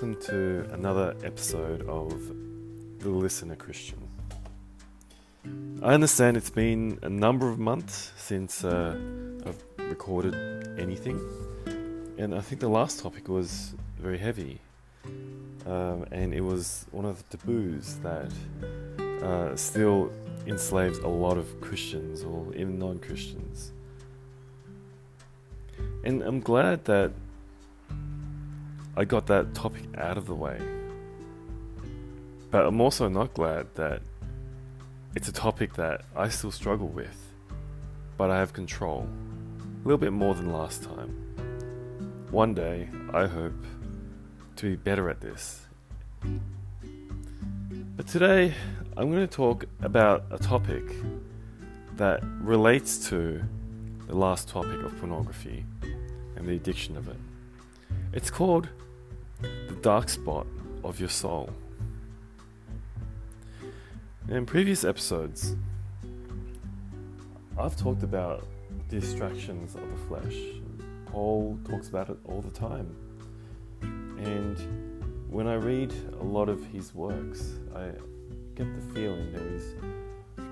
welcome to another episode of The Listener Christian. I understand it's been a number of months since uh, I've recorded anything, and I think the last topic was very heavy, um, and it was one of the taboos that uh, still enslaves a lot of Christians or even non Christians. And I'm glad that I got that topic out of the way. But I'm also not glad that it's a topic that I still struggle with, but I have control. A little bit more than last time. One day, I hope to be better at this. But today, I'm going to talk about a topic that relates to the last topic of pornography and the addiction of it. It's called the dark spot of your soul. In previous episodes, I've talked about distractions of the flesh. Paul talks about it all the time. And when I read a lot of his works, I get the feeling there is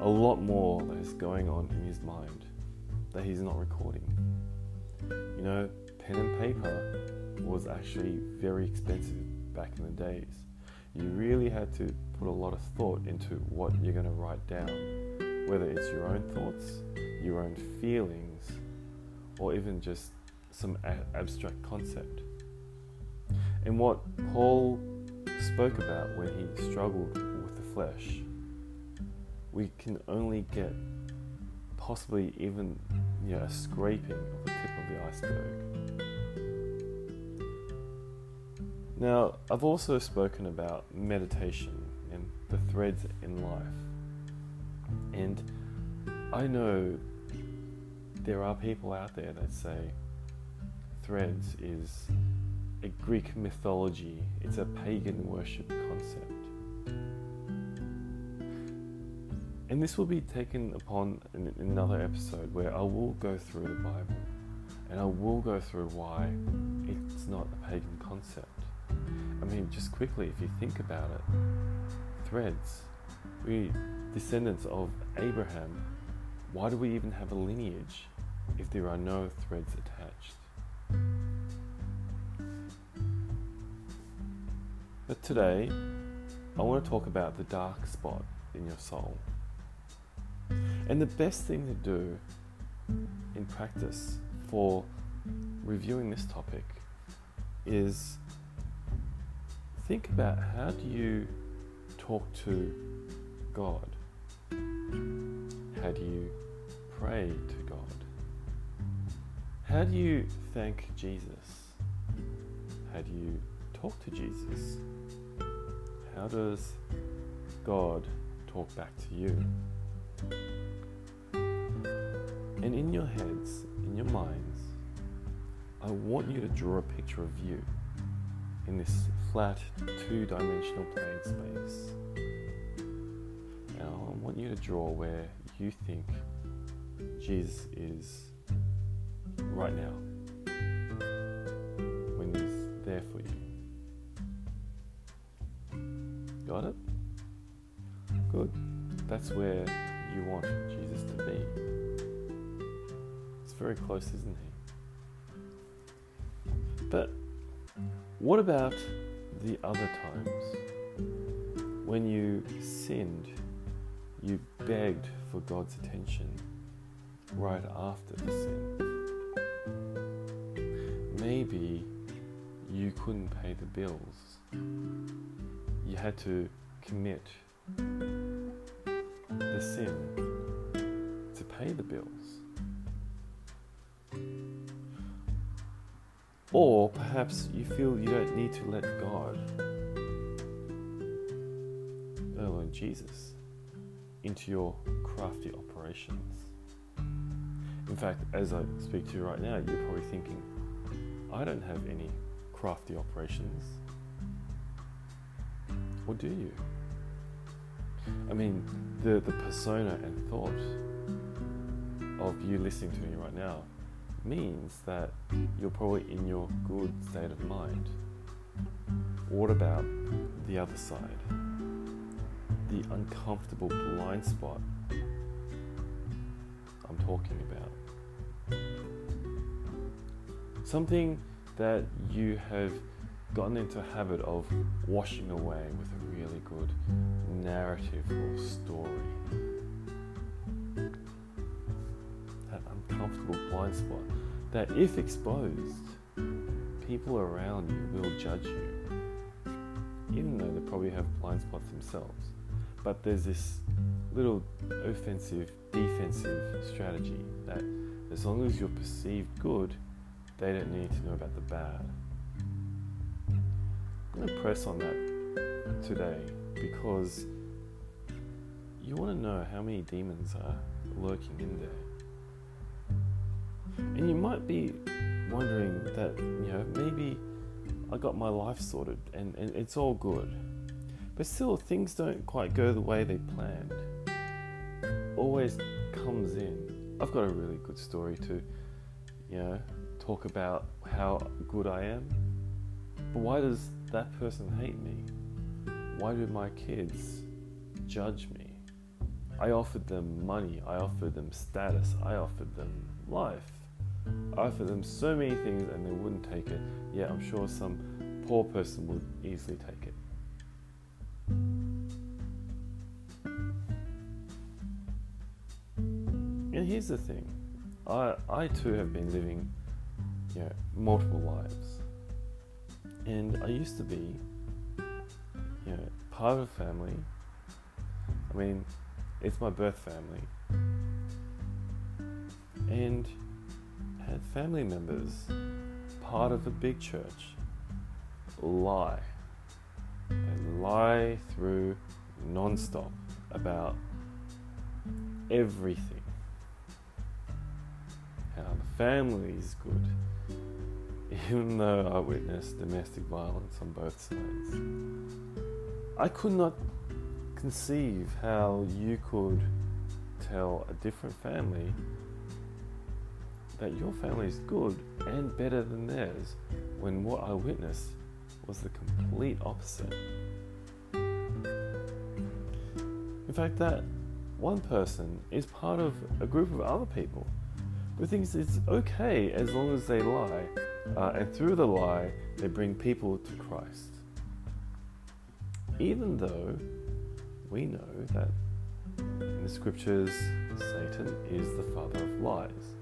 a lot more that is going on in his mind that he's not recording. You know, pen and paper was actually very expensive back in the days. You really had to put a lot of thought into what you're going to write down, whether it's your own thoughts, your own feelings, or even just some a- abstract concept. And what Paul spoke about when he struggled with the flesh, we can only get possibly even you know, a scraping of the tip of the iceberg. Now, I've also spoken about meditation and the threads in life. And I know there are people out there that say threads is a Greek mythology, it's a pagan worship concept. And this will be taken upon in another episode where I will go through the Bible and I will go through why it's not a pagan concept. I mean, just quickly, if you think about it, threads, we descendants of Abraham, why do we even have a lineage if there are no threads attached? But today, I want to talk about the dark spot in your soul. And the best thing to do in practice for reviewing this topic is think about how do you talk to God? How do you pray to God? How do you thank Jesus? How do you talk to Jesus? How does God talk back to you? And in your heads, in your minds, I want you to draw a picture of you in this flat two dimensional plane space. Now, I want you to draw where you think Jesus is right now when He's there for you. Got it? Good. That's where you want Jesus to be. It's very close, isn't He? But what about the other times when you sinned, you begged for God's attention right after the sin? Maybe you couldn't pay the bills. You had to commit the sin to pay the bills. Or perhaps you feel you don't need to let God, let alone Jesus, into your crafty operations. In fact, as I speak to you right now, you're probably thinking, I don't have any crafty operations. Or do you? I mean, the, the persona and thought of you listening to me right now means that you're probably in your good state of mind. what about the other side? The uncomfortable blind spot I'm talking about. Something that you have gotten into a habit of washing away with a really good narrative or story. Blind spot that, if exposed, people around you will judge you, even though they probably have blind spots themselves. But there's this little offensive, defensive strategy that as long as you're perceived good, they don't need to know about the bad. I'm going to press on that today because you want to know how many demons are lurking in there. And you might be wondering that, you know, maybe I got my life sorted and, and it's all good. But still, things don't quite go the way they planned. Always comes in. I've got a really good story to, you know, talk about how good I am. But why does that person hate me? Why do my kids judge me? I offered them money, I offered them status, I offered them life. I offered them so many things and they wouldn't take it. yet I'm sure some poor person would easily take it. And here's the thing I, I too have been living you know, multiple lives. And I used to be you know, part of a family. I mean, it's my birth family. And had family members, part of a big church, lie. They lie through non-stop about everything. How the family is good, even though I witnessed domestic violence on both sides. I could not conceive how you could tell a different family that your family is good and better than theirs when what I witnessed was the complete opposite. In fact, that one person is part of a group of other people who thinks it's okay as long as they lie, uh, and through the lie, they bring people to Christ. Even though we know that in the scriptures, Satan is the father of lies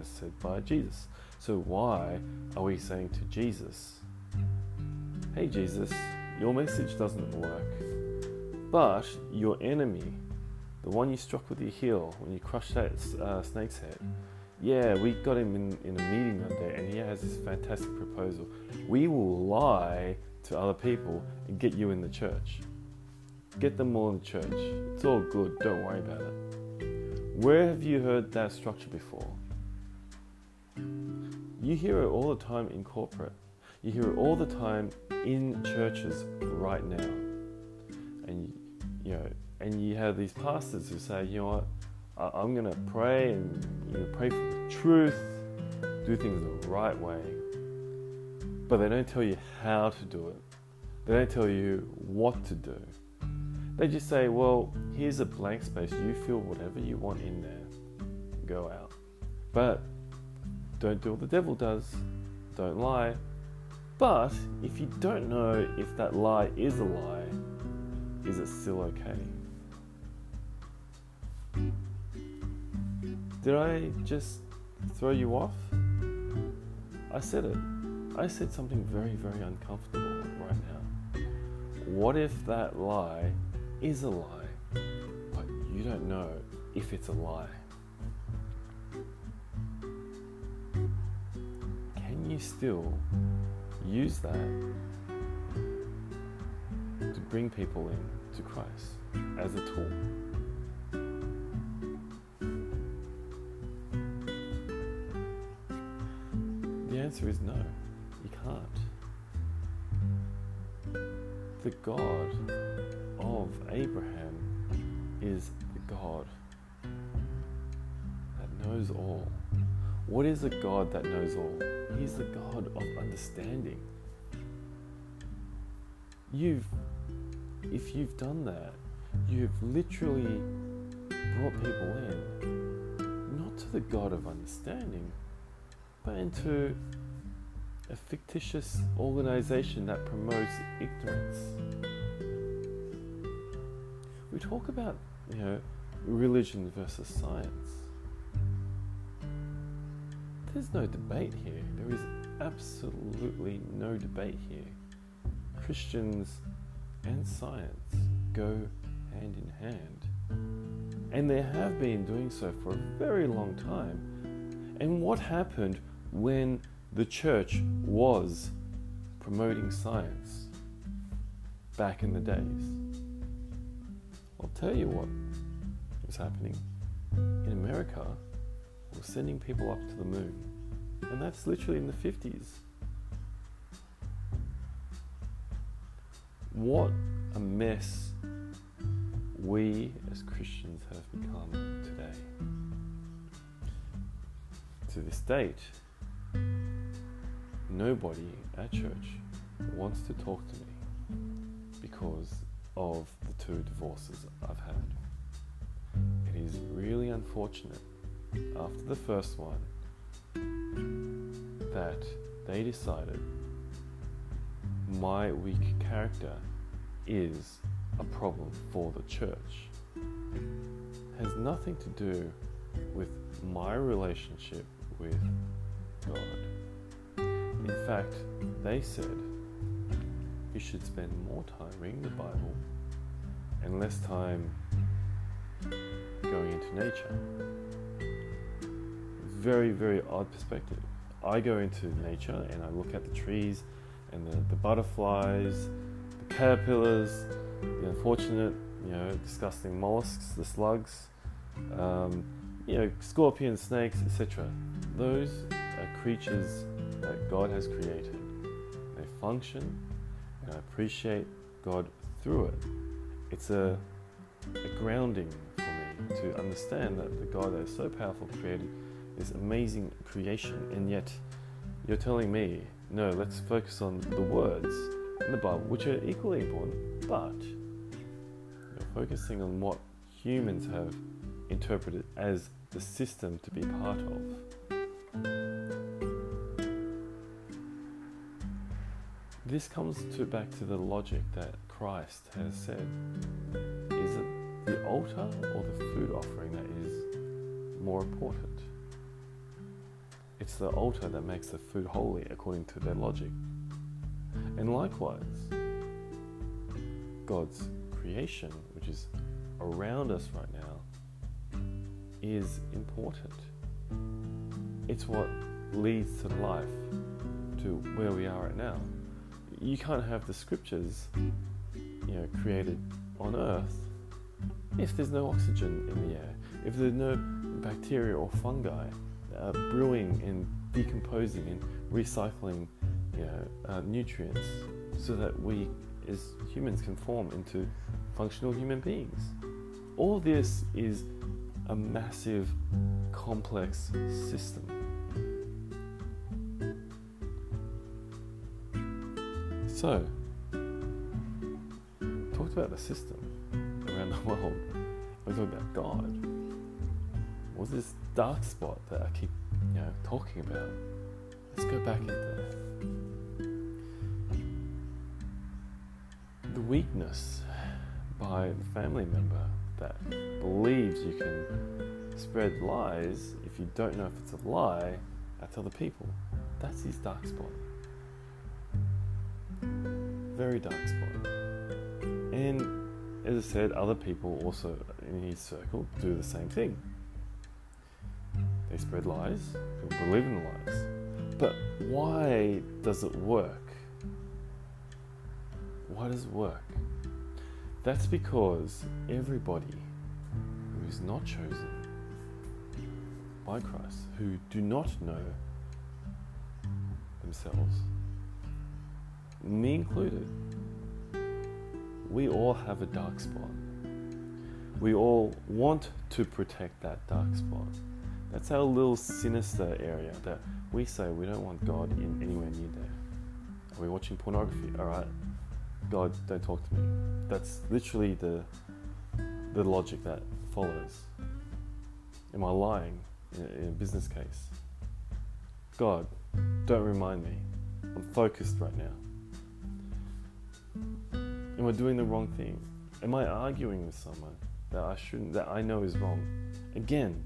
as said by Jesus. So, why are we saying to Jesus, Hey Jesus, your message doesn't work, but your enemy, the one you struck with your heel when you crushed that uh, snake's head, yeah, we got him in, in a meeting that day and he has this fantastic proposal. We will lie to other people and get you in the church. Get them all in the church. It's all good, don't worry about it. Where have you heard that structure before? You hear it all the time in corporate. You hear it all the time in churches right now. And you know, and you have these pastors who say, you know what, I'm going to pray and you know, pray for the truth, do things the right way. But they don't tell you how to do it. They don't tell you what to do. They just say, well, here's a blank space. You fill whatever you want in there. Go out. But don't do what the devil does. Don't lie. But if you don't know if that lie is a lie, is it still okay? Did I just throw you off? I said it. I said something very, very uncomfortable right now. What if that lie is a lie, but you don't know if it's a lie? You still use that to bring people in to Christ as a tool? The answer is no, you can't. The God of Abraham is the God that knows all. What is a God that knows all? He's the God of understanding. you've if you've done that, you've literally brought people in not to the God of understanding, but into a fictitious organization that promotes ignorance. We talk about, you know, religion versus science. There's no debate here. There is absolutely no debate here. Christians and science go hand in hand. And they have been doing so for a very long time. And what happened when the church was promoting science back in the days? I'll tell you what was happening. In America, we're sending people up to the moon. And that's literally in the 50s. What a mess we as Christians have become today. To this date, nobody at church wants to talk to me because of the two divorces I've had. It is really unfortunate after the first one that they decided my weak character is a problem for the church. It has nothing to do with my relationship with God. In fact, they said you should spend more time reading the Bible and less time going into nature. Very, very odd perspective. I go into nature and I look at the trees and the, the butterflies, the caterpillars, the unfortunate, you know, disgusting mollusks, the slugs, um, you know, scorpions, snakes, etc. Those are creatures that God has created. They function, and I appreciate God through it. It's a, a grounding for me to understand that the God that is so powerful created this amazing creation, and yet you're telling me, no, let's focus on the words in the Bible, which are equally important, but you're focusing on what humans have interpreted as the system to be part of. This comes to back to the logic that Christ has said. Is it the altar or the food offering that is more important? It's the altar that makes the food holy according to their logic. And likewise, God's creation, which is around us right now, is important. It's what leads to life, to where we are right now. You can't have the scriptures, you know, created on earth if there's no oxygen in the air, if there's no bacteria or fungi uh, brewing and decomposing and recycling you know, uh, nutrients so that we as humans can form into functional human beings. All this is a massive, complex system. So, talked about the system around the world. We talked about this dark spot that I keep, you know, talking about? Let's go back in there. The weakness by the family member that believes you can spread lies if you don't know if it's a lie at other people. That's his dark spot. Very dark spot. And as I said, other people also in his circle do the same thing. They spread lies, people believe in the lies. But why does it work? Why does it work? That's because everybody who is not chosen by Christ, who do not know themselves, me included, we all have a dark spot. We all want to protect that dark spot. That's our little sinister area that we say we don't want God in anywhere near there. Are we watching pornography? All right. God, don't talk to me. That's literally the the logic that follows. Am I lying in a, in a business case? God, don't remind me. I'm focused right now. Am I doing the wrong thing? Am I arguing with someone that I shouldn't, that I know is wrong? Again,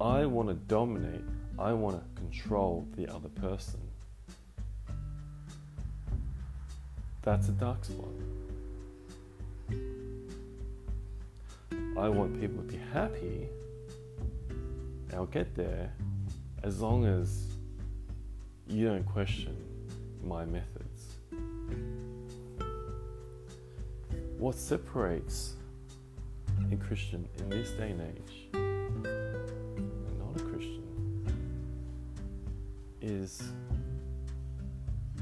I want to dominate, I want to control the other person. That's a dark spot. I want people to be happy. I'll get there as long as you don't question my methods. What separates a Christian in this day and age is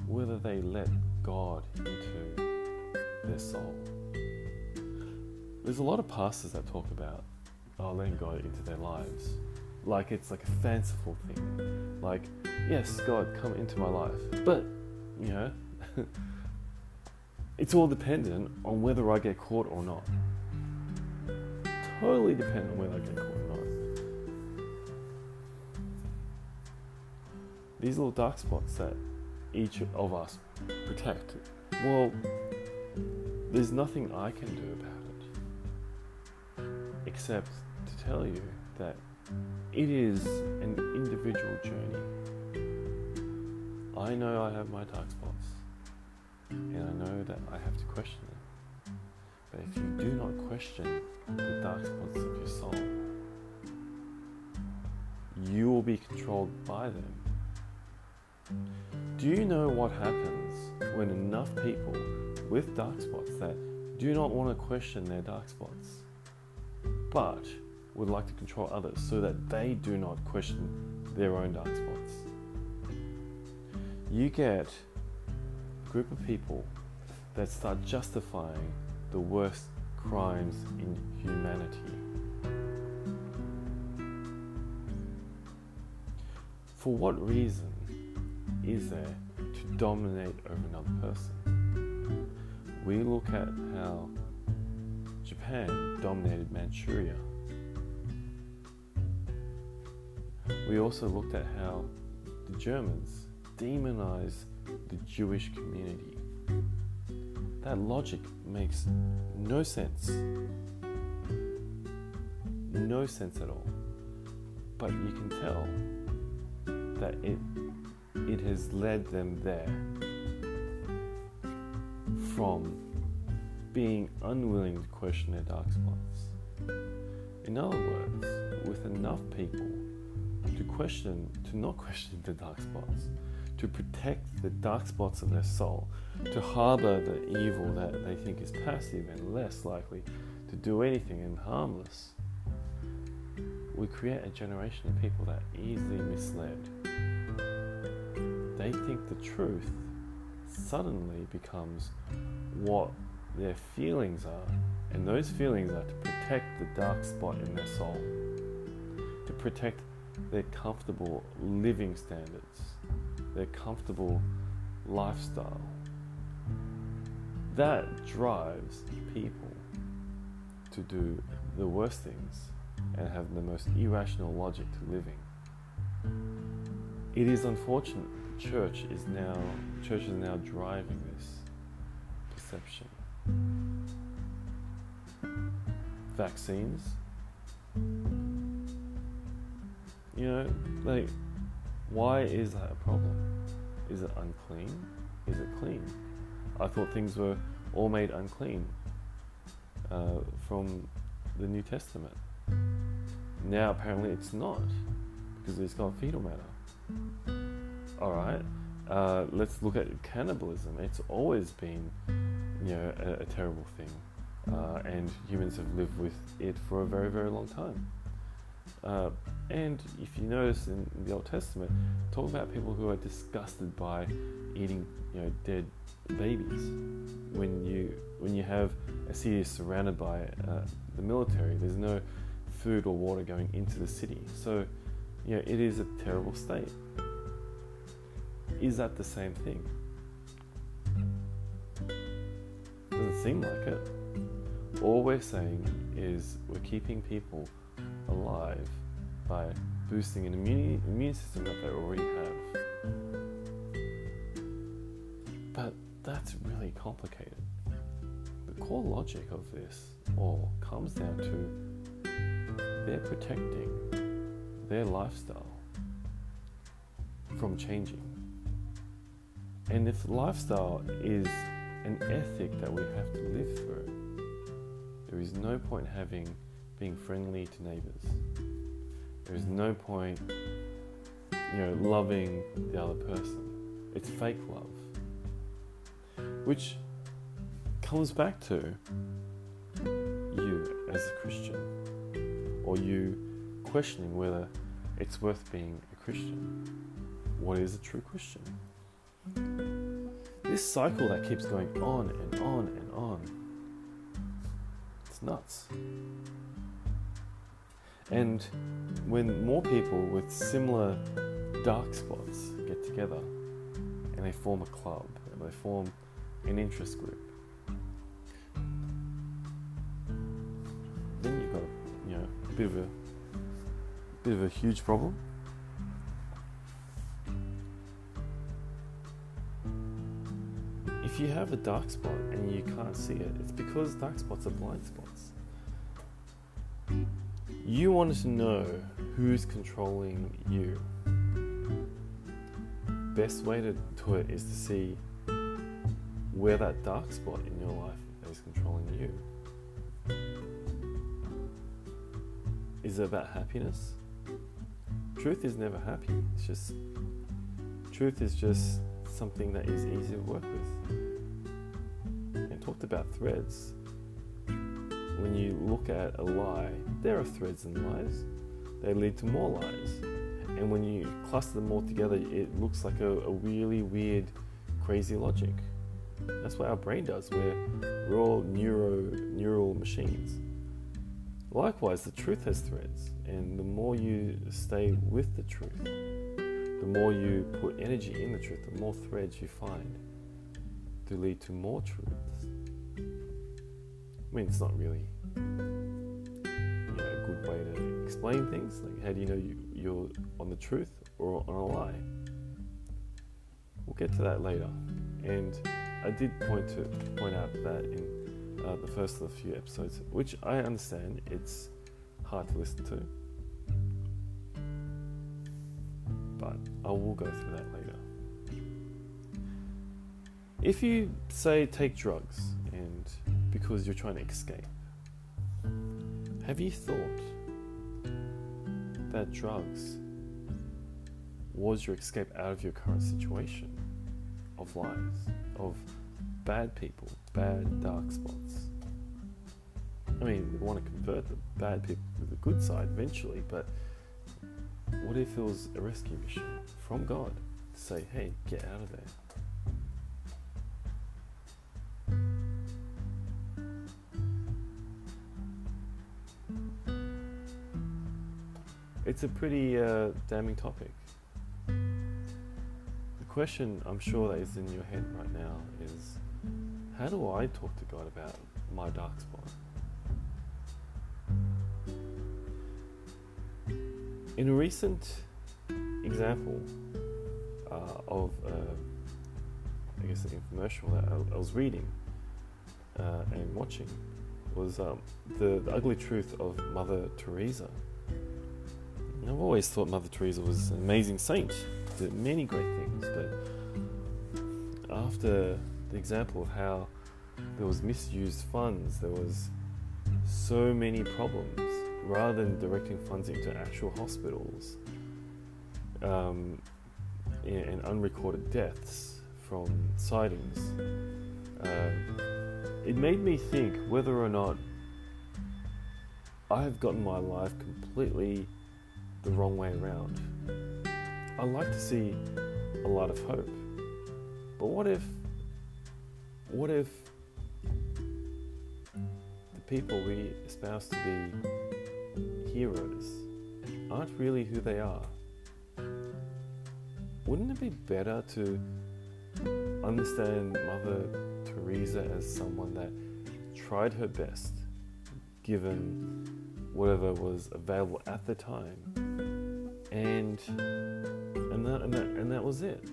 whether they let God into their soul. There's a lot of pastors that talk about oh, letting God into their lives. Like it's like a fanciful thing. Like, yes, God, come into my life. But, you know, it's all dependent on whether I get caught or not. Totally dependent on whether I get caught These little dark spots that each of us protect. Well, there's nothing I can do about it except to tell you that it is an individual journey. I know I have my dark spots, and I know that I have to question them. But if you do not question the dark spots of your soul, you will be controlled by them. Do you know what happens when enough people with dark spots that do not want to question their dark spots, but would like to control others so that they do not question their own dark spots. You get a group of people that start justifying the worst crimes in humanity. For what reason is mm. there to dominate over another person? We look at how Japan dominated Manchuria We also looked at how the Germans demonized the Jewish community. That logic makes no sense. No sense at all. But you can tell that it it has led them there from being unwilling to question their dark spots. In other words, with enough people to question, to not question the dark spots, to protect the dark spots of their soul, to harbor the evil that they think is passive and less likely to do anything and harmless. We create a generation of people that are easily misled. They think the truth suddenly becomes what their feelings are, and those feelings are to protect the dark spot in their soul, to protect their comfortable living standards, their comfortable lifestyle. That drives people to do the worst things and have the most irrational logic to living. It is unfortunate church is now church is now driving this perception. Vaccines you know, like, why is that a problem? Is it unclean? Is it clean? I thought things were all made unclean uh, from the New Testament. Now apparently it's not because it's got fetal matter. All right, uh, let's look at cannibalism. It's always been, you know, a, a terrible thing, uh, and humans have lived with it for a very, very long time. Uh, and if you notice in the Old Testament, talk about people who are disgusted by eating, you know, dead babies. When you when you have a city surrounded by uh, the military, there's no food or water going into the city. So, you know, it is a terrible state. Is that the same thing? Doesn't seem like it. All we're saying is we're keeping people alive by boosting an immune, immune system that they already have. But that's really complicated. The core logic of this all comes down to they're protecting their lifestyle from changing. And if lifestyle is an ethic that we have to live through, there is no point having being friendly to neighbors. There is no point, you know, loving the other person. It's fake love. Which comes back to you as a Christian, or you questioning whether it's worth being a Christian. What is a true Christian? This cycle that keeps going on and on and on. It's nuts. And when more people with similar dark spots get together and they form a club and they form an interest group, then you've got you know a bit of a bit of a huge problem. If you have a dark spot and you can't see it, it's because dark spots are blind spots. You wanted to know who's controlling you. Best way to do it is to see where that dark spot in your life is controlling you. Is it about happiness? Truth is never happy. It's just truth is just something that is easy to work with. And talked about threads. When you look at a lie, there are threads in lies. They lead to more lies. And when you cluster them all together, it looks like a, a really weird, crazy logic. That's what our brain does. We're, we're all neuro, neural machines. Likewise, the truth has threads, and the more you stay with the truth, the more you put energy in the truth, the more threads you find to lead to more truths. I mean, it's not really you know, a good way to explain things. Like, how do you know you, you're on the truth or on a lie? We'll get to that later. And I did point to point out that in uh, the first of the few episodes, which I understand it's hard to listen to, I will go through that later. If you say take drugs and because you're trying to escape, have you thought that drugs was your escape out of your current situation of lies, of bad people, bad dark spots? I mean, we want to convert the bad people to the good side eventually, but what if it was a rescue mission from God to say, hey, get out of there? It's a pretty uh, damning topic. The question I'm sure that is in your head right now is how do I talk to God about my dark spot? In a recent example uh, of, uh, I guess, an infomercial that I, I was reading uh, and watching was um, the, the ugly truth of Mother Teresa. And I've always thought Mother Teresa was an amazing saint, did many great things, but after the example of how there was misused funds, there was so many problems rather than directing funds into actual hospitals um, and unrecorded deaths from sightings, um, it made me think whether or not I have gotten my life completely the wrong way around. I like to see a lot of hope, but what if, what if the people we espouse to be heroes aren't really who they are. Wouldn't it be better to understand Mother Teresa as someone that tried her best, given whatever was available at the time, and and that and that, and that was it.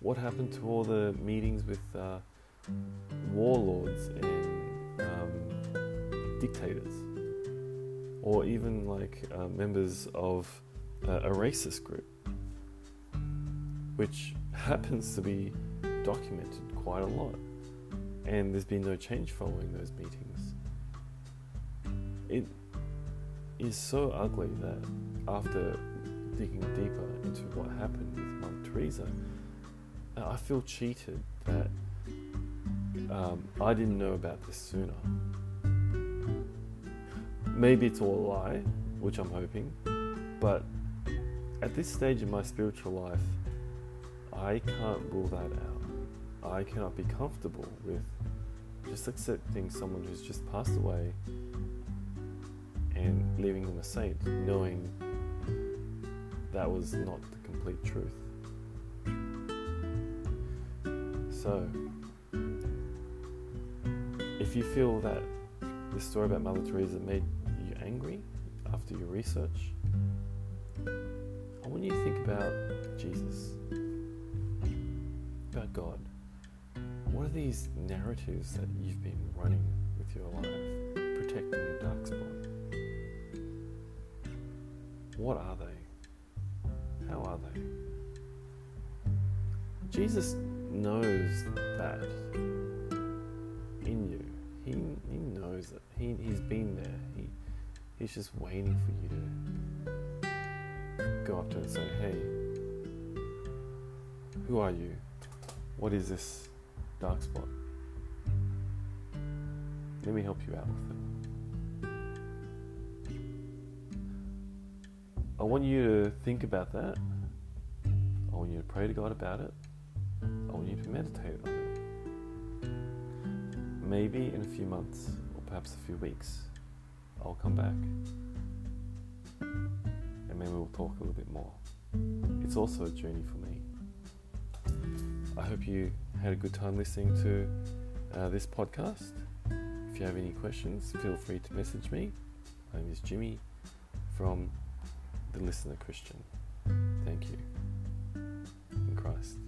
What happened to all the meetings with uh, warlords and um, dictators, or even like uh, members of uh, a racist group, which happens to be documented quite a lot, and there's been no change following those meetings. It is so ugly that after digging deeper into what happened with Mother Teresa, I feel cheated that um, I didn't know about this sooner. Maybe it's all a lie, which I'm hoping, but at this stage in my spiritual life, I can't rule that out. I cannot be comfortable with just accepting someone who's just passed away and leaving them a saint, knowing that was not the complete truth. So, if you feel that the story about Mother Teresa made research, I want you to think about Jesus, about God. What are these narratives that you've been running with your life, protecting your dark spot? What are they? How are they? Jesus knows that in you. He, he knows it. He, he's been there. He, he's just waiting for you to go up to him and say, hey, who are you? What is this dark spot? Let me help you out with it. I want you to think about that. I want you to pray to God about it. I want you to meditate on it. Maybe in a few months, or perhaps a few weeks, I'll come back and maybe we'll talk a little bit more. It's also a journey for me. I hope you had a good time listening to uh, this podcast. If you have any questions, feel free to message me. My name is Jimmy from The Listener Christian. Thank you. In Christ.